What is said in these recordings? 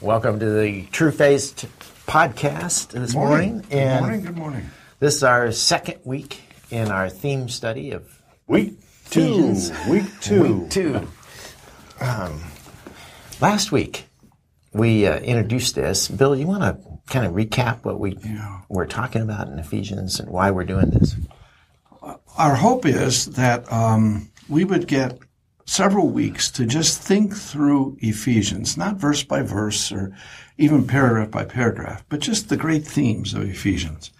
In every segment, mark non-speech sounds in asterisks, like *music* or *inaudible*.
Welcome to the Trueface podcast this morning. Good And morning. Good morning. this is our second week in our theme study of Week two. Week two. week two. Um, last week, we uh, introduced this. Bill, you want to kind of recap what we Yeah. were talking about in Ephesians and why we're doing this? Our hope is that um, we would get several weeks to just think through Ephesians, not verse by verse or even paragraph by paragraph, but just the great themes of Ephesians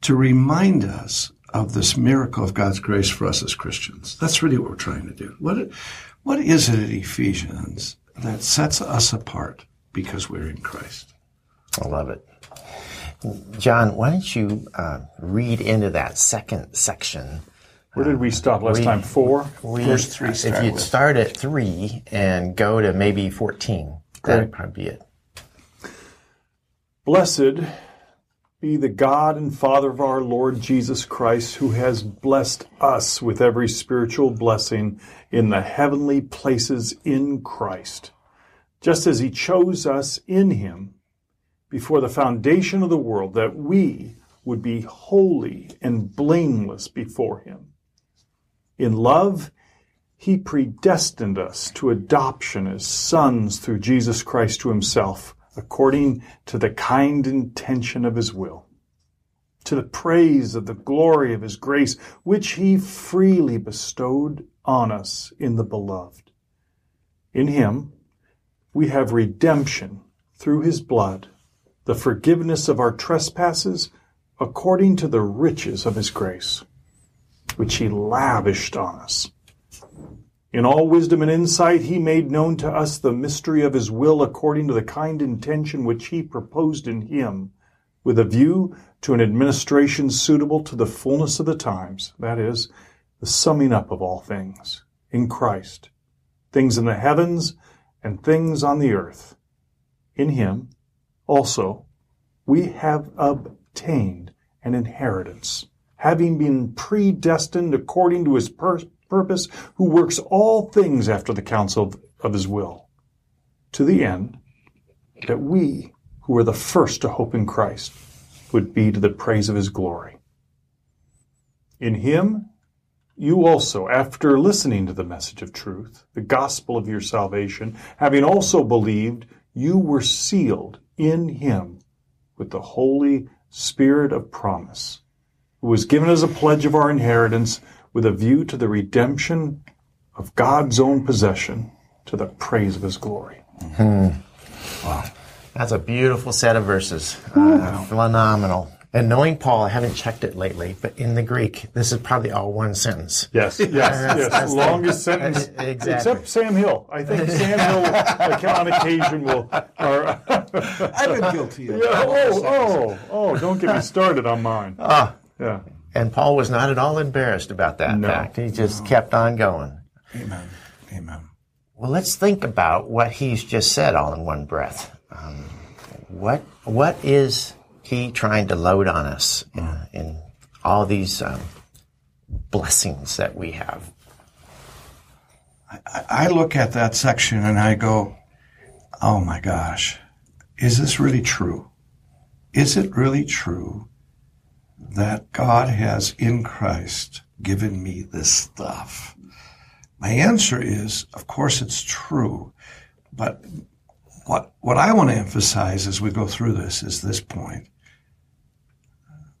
to remind us of this miracle of God's grace for us as Christians. That's really what we're trying to do. What, what is it at Ephesians that sets us apart because we're in Christ? I love it. John, why don't you uh, read into that second section? Where did we stop last We- time? Four? We, Verse three If you'd with. start at three and go to maybe 14, that'd probably be it. Blessed be the God and Father of our Lord Jesus Christ, who has blessed us with every spiritual blessing in the heavenly places in Christ, just as he chose us in him before the foundation of the world, that we would be holy and blameless before him. In love, he predestined us to adoption as sons through Jesus Christ to himself, according to the kind intention of his will, to the praise of the glory of his grace, which he freely bestowed on us in the beloved. In him, we have redemption through his blood, the forgiveness of our trespasses, according to the riches of his grace, which he lavished on us. In all wisdom and insight, he made known to us the mystery of his will according to the kind intention which he proposed in him, with a view to an administration suitable to the fullness of the times, that is, the summing up of all things in Christ, things in the heavens and things on the earth. In him also we have obtained an inheritance, having been predestined according to his pur- purpose, who works all things after the counsel of, of his will, to the end that we, who were the first to hope in Christ, would be to the praise of his glory. In him, you also, after listening to the message of truth, the gospel of your salvation, having also believed, you were sealed in him with the Holy Spirit of promise, who was given as a pledge of our inheritance with a view to the redemption of God's own possession to the praise of his glory. Wow. That's a beautiful set of verses. Uh, phenomenal. And knowing Paul, I haven't checked it lately, but in the Greek, this is probably all one sentence. Yes, yes, *laughs* yes. Longest sentence, *laughs* Exactly. except Sam Hill. I think Sam Hill, like, on occasion, will. Or, I've been guilty of *laughs* Yeah, oh, oh, oh! Don't get me started on mine. Ah, Yeah, and Paul was not at all embarrassed about that No. fact. He just kept on going. Amen. Amen. Well, let's think about what he's just said all in one breath. Um, what what is he trying to load on us in, in all these um, blessings that we have? I, I look at that section and I go, oh my gosh, is this really true? Is it really true that God has in Christ given me this stuff? My answer is, of course it's true, but what, what I want to emphasize as we go through this is this point.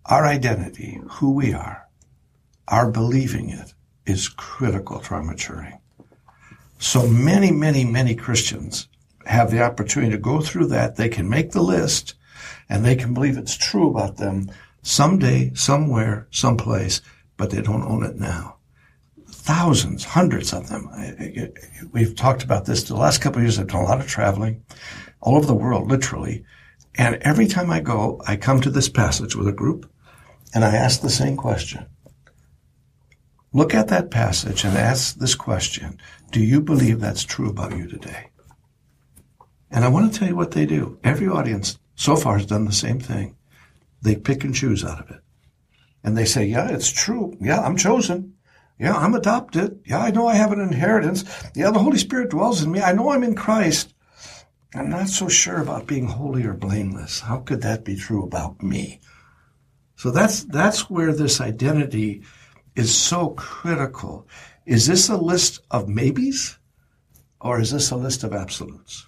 Our identity, who we are, our believing it is critical to our maturing. So many, many, many Christians have the opportunity to go through that. They can make the list and they can believe it's true about them someday, somewhere, someplace, but they don't own it now. Thousands, hundreds of them. I- I- We've talked about this the last couple of years. I've done a lot of traveling all over the world, literally. And every time I go, I come to this passage with a group and I ask the same question. Look at that passage and ask this question. Do you believe that's true about you today? And I want to tell you what they do. Every audience so far has done the same thing. They pick and choose out of it. And they say, yeah, it's true. Yeah, I'm chosen. Yeah, I'm adopted. Yeah, I know I have an inheritance. Yeah, the Holy Spirit dwells in me. I know I'm in Christ. I'm not so sure about being holy or blameless. How could that be true about me? So that's that's where this identity is so critical. Is this a list of maybes or is this a list of absolutes?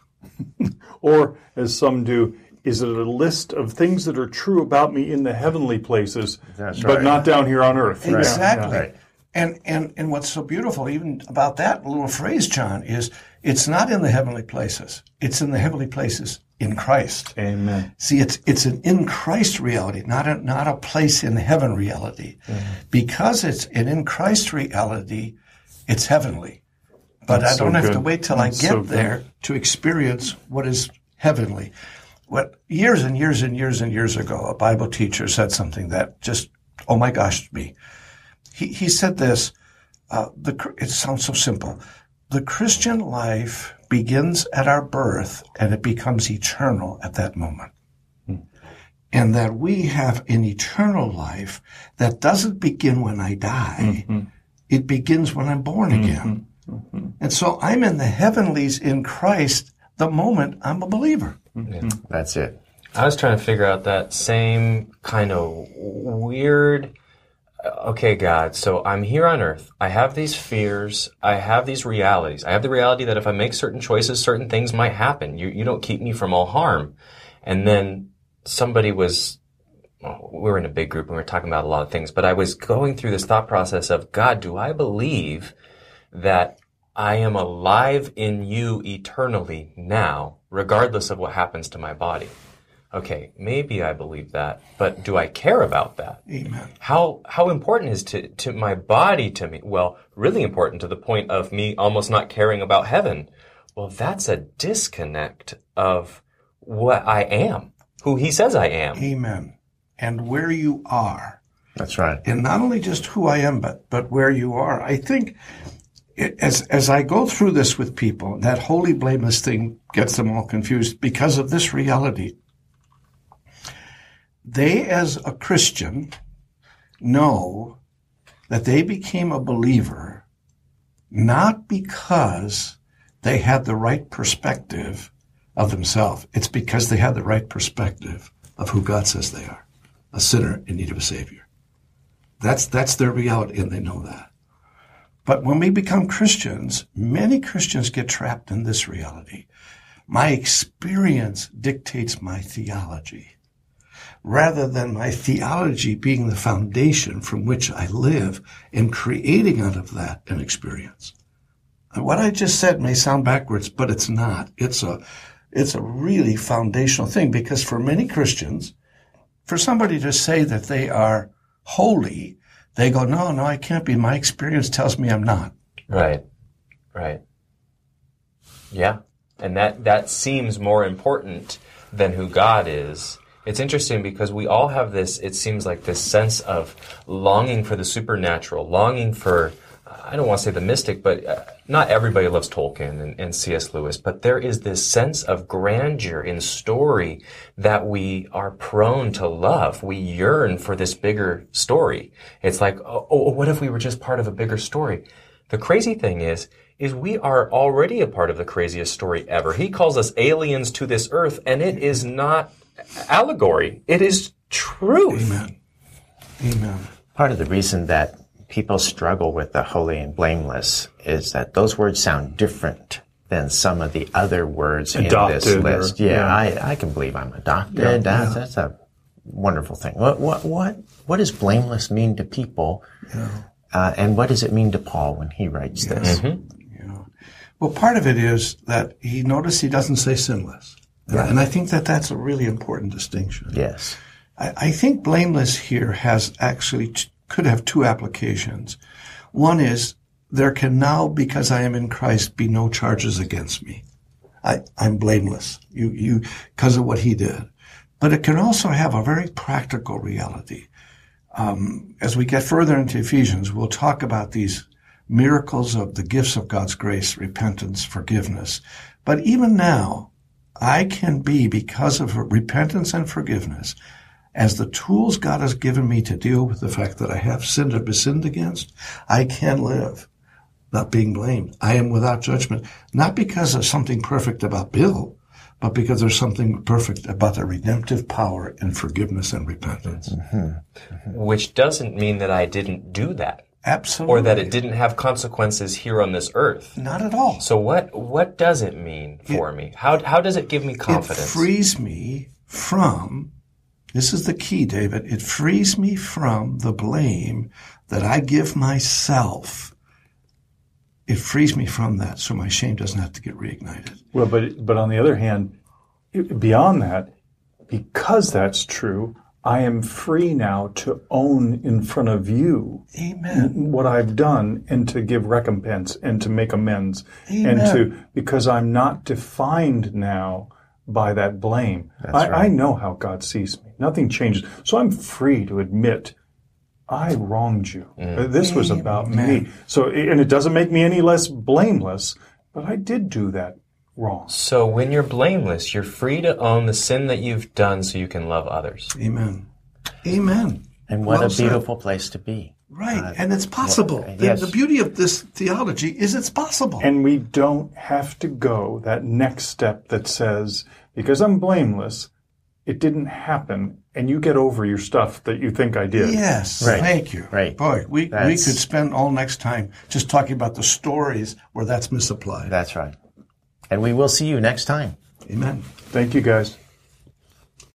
*laughs* Or, as some do, is it a list of things that are true about me in the heavenly places, That's but right. not down here on earth? Exactly. yeah. Right. And, and, and what's so beautiful even about that little phrase, John, is it's not in the heavenly places. It's in the heavenly places in Christ. Amen. See, it's, it's an in Christ reality, not a, not a place in heaven reality. Mm-hmm. Because it's an in Christ reality, it's heavenly. But That's I don't so have to wait till That's I get so there to experience what is heavenly. What years and years and years and years ago, a Bible teacher said something that just, oh my gosh, me. He, he said this, uh, the, it sounds so simple. The Christian life begins at our birth and it becomes eternal at that moment. Hmm. And that we have an eternal life that doesn't begin when I die. Mm-hmm. It begins when I'm born mm-hmm. again. Mm-hmm. And so I'm in the heavenlies in Christ the moment I'm a believer. Hmm. That's it. I was trying to figure out that same kind of weird. Okay, God, so I'm here on earth. I have these fears. I have these realities. I have the reality that if I make certain choices, certain things might happen. You, you don't keep me from all harm. And then somebody was, well, we were in a big group and we were talking about a lot of things, but I was going through this thought process of, God, do I believe that I am alive in you eternally now, regardless of what happens to my body? Okay, maybe I believe that, but do I care about that? Amen. How how important is to to my body to me? Well, really important to the point of me almost not caring about heaven. Well, that's a disconnect of what I am, who he says I am. Amen. And where you are. That's right. and not only just who I am, but but where you are. I think it, as as I go through this with people, that holy blameless thing gets them all confused because of this reality. They, as a Christian, know that they became a believer not because they had the right perspective of themselves. It's because they had the right perspective of who God says they are, a sinner in need of a savior. That's, that's their reality, and they know that. But when we become Christians, many Christians get trapped in this reality. My experience dictates my theology, rather than my theology being the foundation from which I live and creating out of that an experience. What I just said may sound backwards, but it's not. It's a, it's a really foundational thing because for many Christians, for somebody to say that they are holy, they go, no, no, I can't be. My experience tells me I'm not. Right. Right. Yeah. And that, that seems more important than who God is. It's interesting because we all have this, it seems like this sense of longing for the supernatural, longing for, I don't want to say the mystic, but uh, not everybody loves Tolkien and, and C.S. Lewis, but there is this sense of grandeur in story that we are prone to love. We yearn for this bigger story. It's like, oh, oh, what if we were just part of a bigger story? The crazy thing is, is we are already a part of the craziest story ever. He calls us aliens to this earth, and it is not allegory. It is truth. Amen. Amen. Part of the reason that people struggle with the holy and blameless is that those words sound different than some of the other words in this Adopted or- list. yeah, yeah. I, I can believe I'm adopted. that's, that's a wonderful thing. What, what, what, what does blameless mean to people? Uh, and what does it mean to Paul when he writes this? Well, part of it is that he noticed he doesn't say sinless. And I think that that's a really important distinction. Yes. I, I think blameless here has actually t- could have two applications. One is there can now, because I am in Christ, be no charges against me. I, I'm blameless. You, you, because of what he did. But it can also have a very practical reality. Um, as we get further into Ephesians, we'll talk about these miracles of the gifts of God's grace, repentance, forgiveness. But even now, I can be, because of repentance and forgiveness, as the tools God has given me to deal with the fact that I have sinned or been sinned against, I can live not being blamed. I am without judgment, not because of something perfect about Bill, but because there's something perfect about the redemptive power in forgiveness and repentance. Mm-hmm. Which doesn't mean that I didn't do that Absolutely. or that it didn't have consequences here on this earth. Not at all. So what what does it mean for me? How how does it give me confidence? It frees me from, this is the key, David, it frees me from the blame that I give myself. It frees me from that so my shame doesn't have to get reignited. Well, but but on the other hand, beyond that, because that's true, I am free now to own in front of you Amen. what I've done and to give recompense and to make amends Amen. and to because I'm not defined now by that blame. I, I know how God sees me. Nothing changes. So I'm free to admit I wronged you. Uh, This was about me. So and it doesn't make me any less blameless, but I did do that wrong. so when you're blameless, you're free to own the sin that you've done so you can love others. Amen. Amen. And what Well a said. beautiful place to be. Right. Uh, and it's possible. The- yes. the beauty of this theology is it's possible. And we don't have to go that next step that says, because I'm blameless, it didn't happen, and you get over your stuff that you think I did. Yes, Right. thank you. Right. Boy, we, we could spend all next time just talking about the stories where that's misapplied. That's right. And we will see you next time. Amen. Thank you, guys.